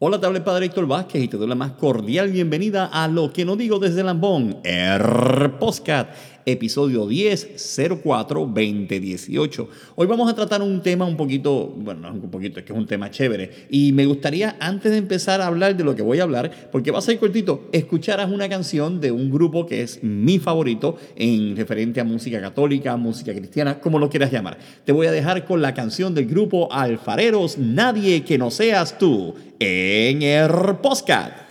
Hola, te habla Padre Héctor Vázquez y te doy la más cordial bienvenida a Lo que no digo desde Lambón, el Postcat, episodio 10 04 2018. Hoy vamos a tratar un tema un poquito, bueno, no un poquito, es que es un tema chévere. Y me gustaría, antes de empezar a hablar de lo que voy a hablar, porque va a ser cortito, escucharas una canción de un grupo que es mi favorito en referente a música católica, música cristiana, como lo quieras llamar. Te voy a dejar con la canción del grupo Alfareros, Nadie que no seas tú en el podcast.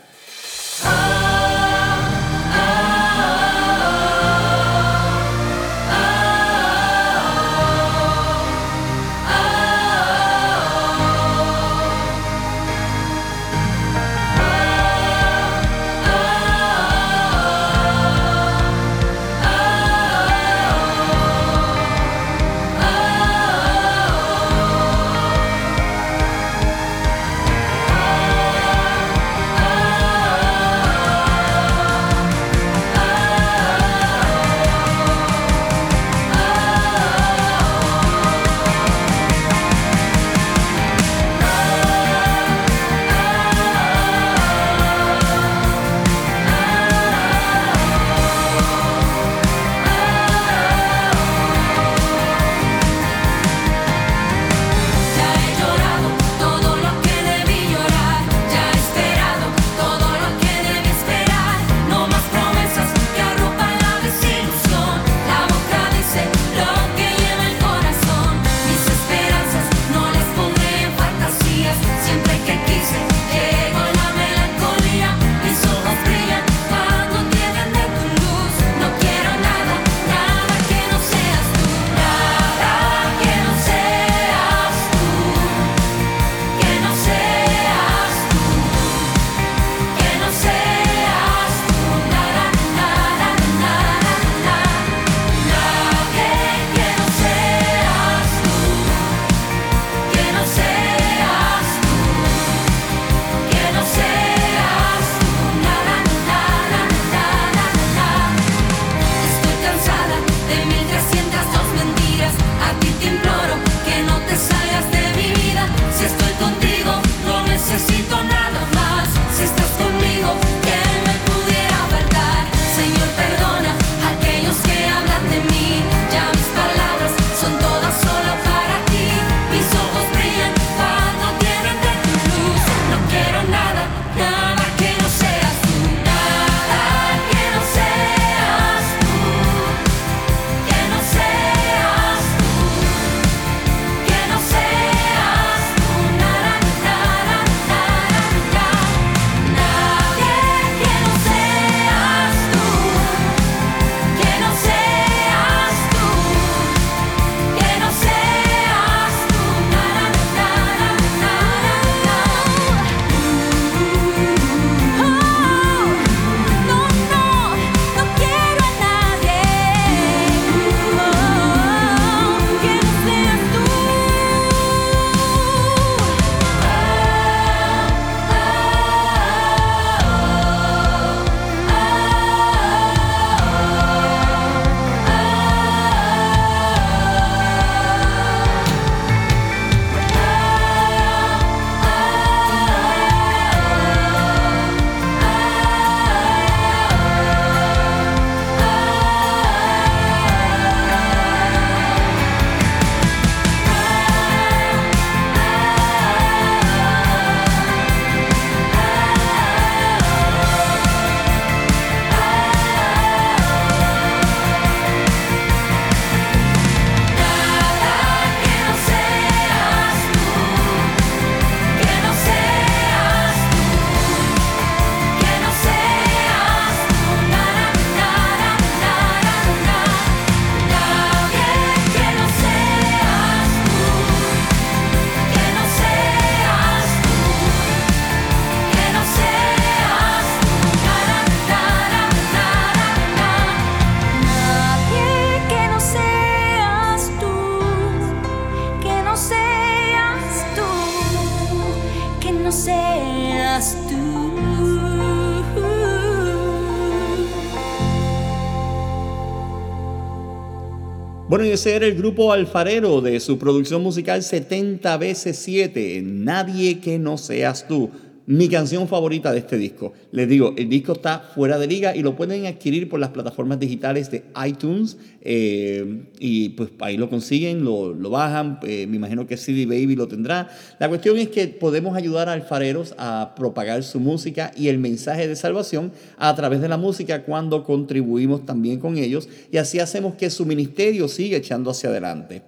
Bueno, y ese era el grupo Alfarero de su producción musical 70 veces 7, Nadie que no seas tú. Mi canción favorita de este disco. Les digo, el disco está fuera de liga y lo pueden adquirir por las plataformas digitales de iTunes eh, y pues ahí lo consiguen, lo, bajan, eh, me imagino que CD Baby lo tendrá. La cuestión es que podemos ayudar a alfareros a propagar su música y el mensaje de salvación a través de la música cuando contribuimos también con ellos y así hacemos que su ministerio siga echando hacia adelante.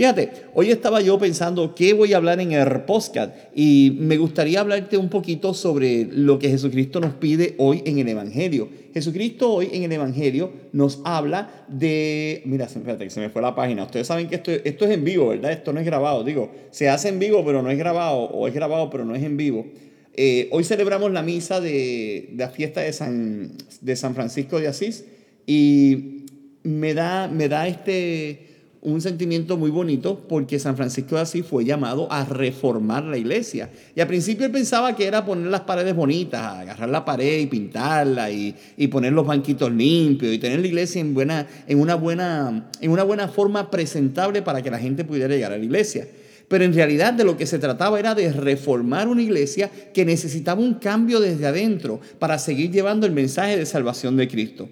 Fíjate, hoy estaba yo pensando qué voy a hablar en el podcast y me gustaría hablarte un poquito sobre lo que Jesucristo nos pide hoy en el Evangelio. Jesucristo hoy en el Evangelio nos habla de... Mira, fíjate que se me fue la página. Ustedes saben que esto, es en vivo, ¿verdad? Esto no es grabado. Digo, se hace en vivo pero no es grabado o es grabado pero no es en vivo. Eh, hoy celebramos la misa de, de, la fiesta de San, de San Francisco de Asís y me da, me da este un sentimiento muy bonito porque San Francisco de Asís fue llamado a reformar la iglesia. Y al principio él pensaba que era poner las paredes bonitas, agarrar la pared y pintarla y, poner los banquitos limpios y tener la iglesia en, buena, en, una buena, en una buena forma presentable para que la gente pudiera llegar a la iglesia. Pero en realidad de lo que se trataba era de reformar una iglesia que necesitaba un cambio desde adentro para seguir llevando el mensaje de salvación de Cristo.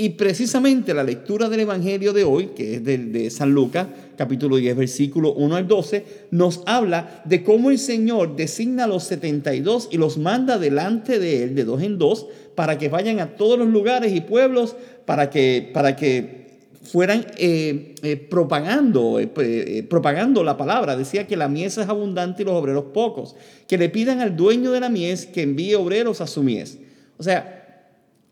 Y precisamente la lectura del Evangelio de hoy, que es de, San Lucas, capítulo 10, versículo 1 al 12, nos habla de cómo el Señor designa a los 72 y los manda delante de él, de dos en dos, para que vayan a todos los lugares y pueblos, para que, para que fueran eh, eh, propagando, eh, propagando la palabra. Decía que la mies es abundante y los obreros pocos. Que le pidan al dueño de la mies que envíe obreros a su mies. O sea,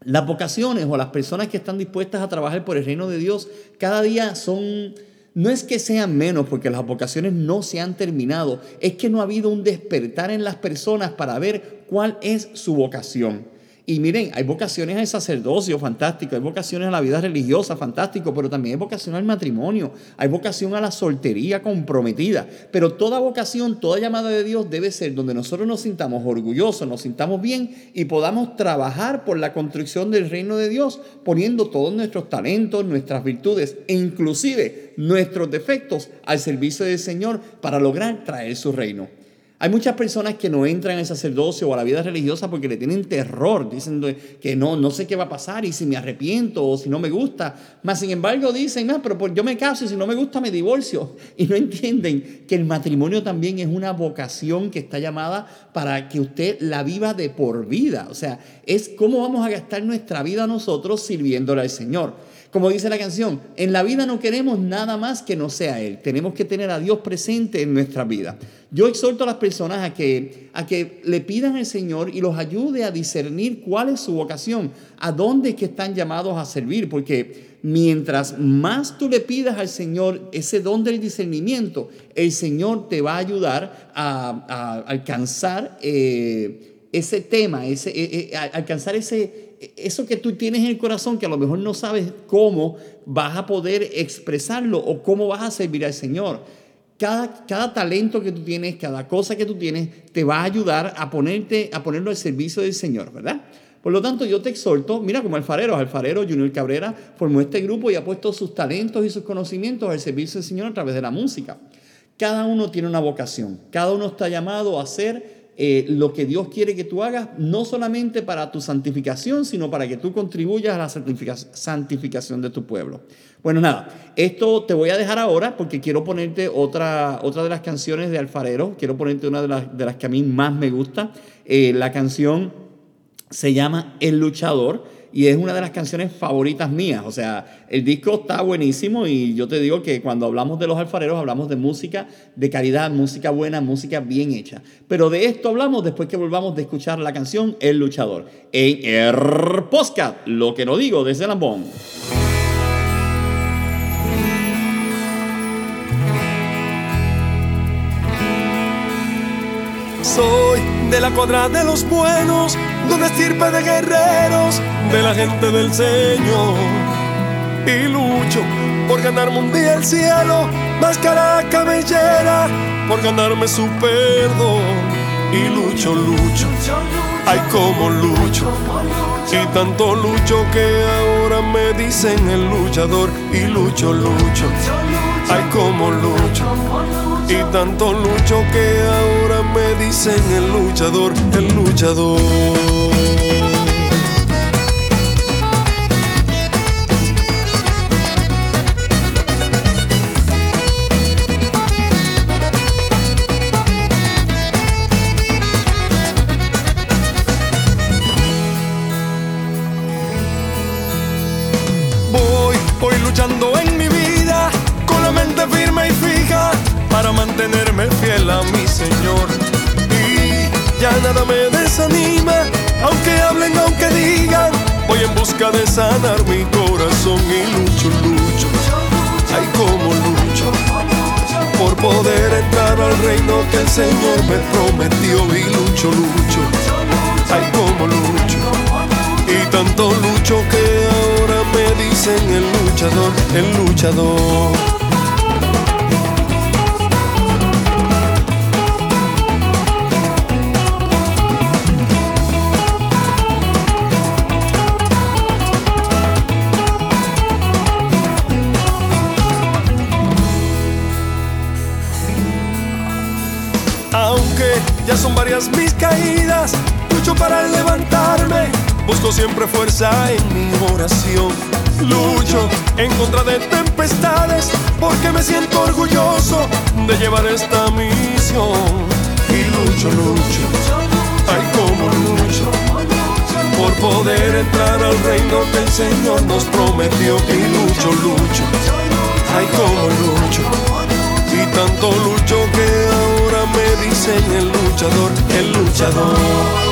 las vocaciones o las personas que están dispuestas a trabajar por el reino de Dios cada día son, no es que sean menos porque las vocaciones no se han terminado, es que no ha habido un despertar en las personas para ver cuál es su vocación. Y miren, hay vocaciones al sacerdocio, fantástico, hay vocaciones a la vida religiosa, fantástico, pero también hay vocación al matrimonio, hay vocación a la soltería comprometida. Pero toda vocación, toda llamada de Dios debe ser donde nosotros nos sintamos orgullosos, nos sintamos bien y podamos trabajar por la construcción del reino de Dios, poniendo todos nuestros talentos, nuestras virtudes e inclusive nuestros defectos al servicio del Señor para lograr traer su reino. Hay muchas personas que no entran al sacerdocio o a la vida religiosa porque le tienen terror, dicen que no, no sé qué va a pasar y si me arrepiento o si no me gusta. Mas sin embargo dicen, ah, pero yo me caso y si no me gusta me divorcio. Y no entienden que el matrimonio también es una vocación que está llamada para que usted la viva de por vida. O sea, es cómo vamos a gastar nuestra vida nosotros sirviéndole al Señor. Como dice la canción, en la vida no queremos nada más que no sea Él. Tenemos que tener a Dios presente en nuestra vida. Yo exhorto a las personas a que, a que le pidan al Señor y los ayude a discernir cuál es su vocación, a dónde es que están llamados a servir, porque mientras más tú le pidas al Señor ese don del discernimiento, el Señor te va a ayudar a, alcanzar eh, ese tema, ese, eh, eh, alcanzar ese eso que tú tienes en el corazón, que a lo mejor no sabes cómo vas a poder expresarlo o cómo vas a servir al Señor. Cada, cada talento que tú tienes, cada cosa que tú tienes, te va a ayudar a, ponerte, a ponerlo al servicio del Señor, ¿verdad? Por lo tanto, yo te exhorto, mira como alfarero, alfarero Junior Cabrera formó este grupo y ha puesto sus talentos y sus conocimientos al servicio del Señor a través de la música. Cada uno tiene una vocación, cada uno está llamado a ser eh, lo que Dios quiere que tú hagas, no solamente para tu santificación, sino para que tú contribuyas a la santificación de tu pueblo. Bueno, nada, esto te voy a dejar ahora porque quiero ponerte otra, otra de las canciones de Alfarero, quiero ponerte una de las, de las que a mí más me gusta. Eh, la canción se llama El Luchador y es una de las canciones favoritas mías. O sea, el disco está buenísimo y yo te digo que cuando hablamos de los alfareros hablamos de música de calidad, música buena, música bien hecha. Pero de esto hablamos después que volvamos de escuchar la canción El Luchador en el podcast, lo que no digo desde Lambón. Soy de la cuadra de los buenos, donde estirpe de guerreros, de la gente del Señor. Y lucho por ganarme un día el cielo, máscara cabellera, por ganarme su perdón. Y lucho, lucho, ay como lucho. Y tanto lucho que ahora me dicen el luchador. Y lucho, lucho ay como lucho. Y tanto lucho que ahora me dicen el luchador, el luchador. Desanima, aunque hablen, aunque digan, voy en busca de sanar mi corazón y lucho, lucho. Ay, como lucho por poder entrar al reino que el Señor me prometió y lucho, lucho. Ay, como lucho. Y tanto lucho que ahora me dicen el luchador, el luchador. Busco siempre fuerza en mi oración. Lucho en contra de tempestades porque me siento orgulloso de llevar esta misión. Y lucho, lucho, ay como lucho, por poder entrar al reino que el Señor nos prometió. Y lucho, lucho, ay como lucho, y tanto lucho que ahora me dicen el luchador, el luchador.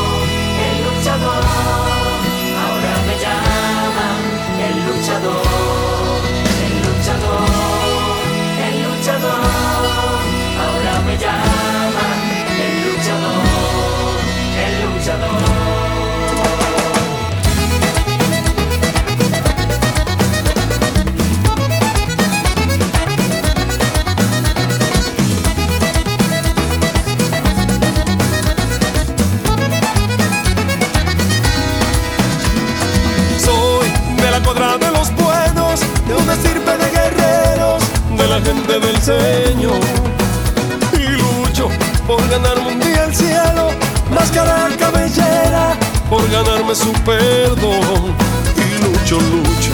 Su perdón. Y lucho, lucho,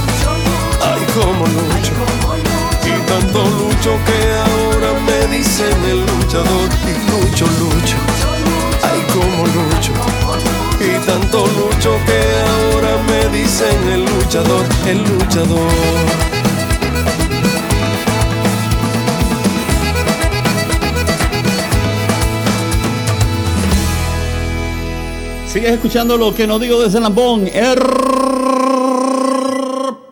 ay como lucho. Y tanto lucho que ahora me dicen el luchador. Y lucho, lucho, ay como lucho. Y tanto lucho que ahora me dicen el luchador, el luchador. Sigues escuchando lo que no digo desde Lambón. El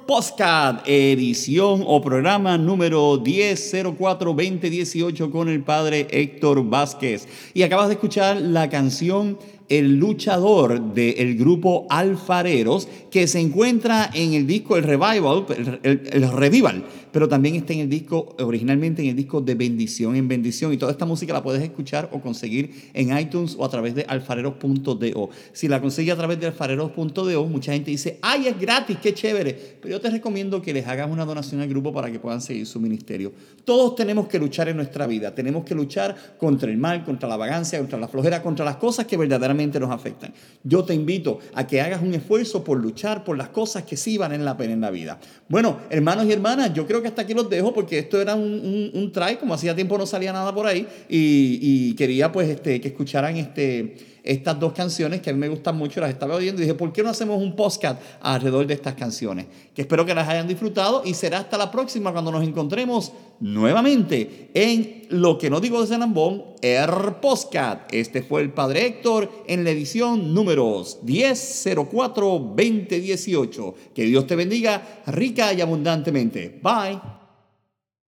Postcard, edición o programa número 1004-2018 con el padre Héctor Vázquez. Y acabas de escuchar la canción El luchador del grupo Alfareros que se encuentra en el disco El Revival, el Revival pero también está en el disco, originalmente en el disco de Bendición en Bendición. Y toda esta música la puedes escuchar o conseguir en iTunes o a través de alfareros.do. Si la consigues a través de alfareros.do, mucha gente dice, ay, es gratis, qué chévere. Pero yo te recomiendo que les hagas una donación al grupo para que puedan seguir su ministerio. Todos tenemos que luchar en nuestra vida. Tenemos que luchar contra el mal, contra la vagancia, contra la flojera, contra las cosas que verdaderamente nos afectan. Yo te invito a que hagas un esfuerzo por luchar por las cosas que sí valen la pena en la vida. Bueno, hermanos y hermanas, yo creo que hasta aquí los dejo porque esto era un, un, try, como hacía tiempo no salía nada por ahí y, quería pues este, que escucharan este, estas dos canciones que a mí me gustan mucho, las estaba oyendo y dije, ¿por qué no hacemos un podcast alrededor de estas canciones? Que espero que las hayan disfrutado y será hasta la próxima cuando nos encontremos nuevamente en Lo que no digo de Lambón, el podcast. Este fue el Padre Héctor en la edición números 1004-2018. Que Dios te bendiga rica y abundantemente. Bye.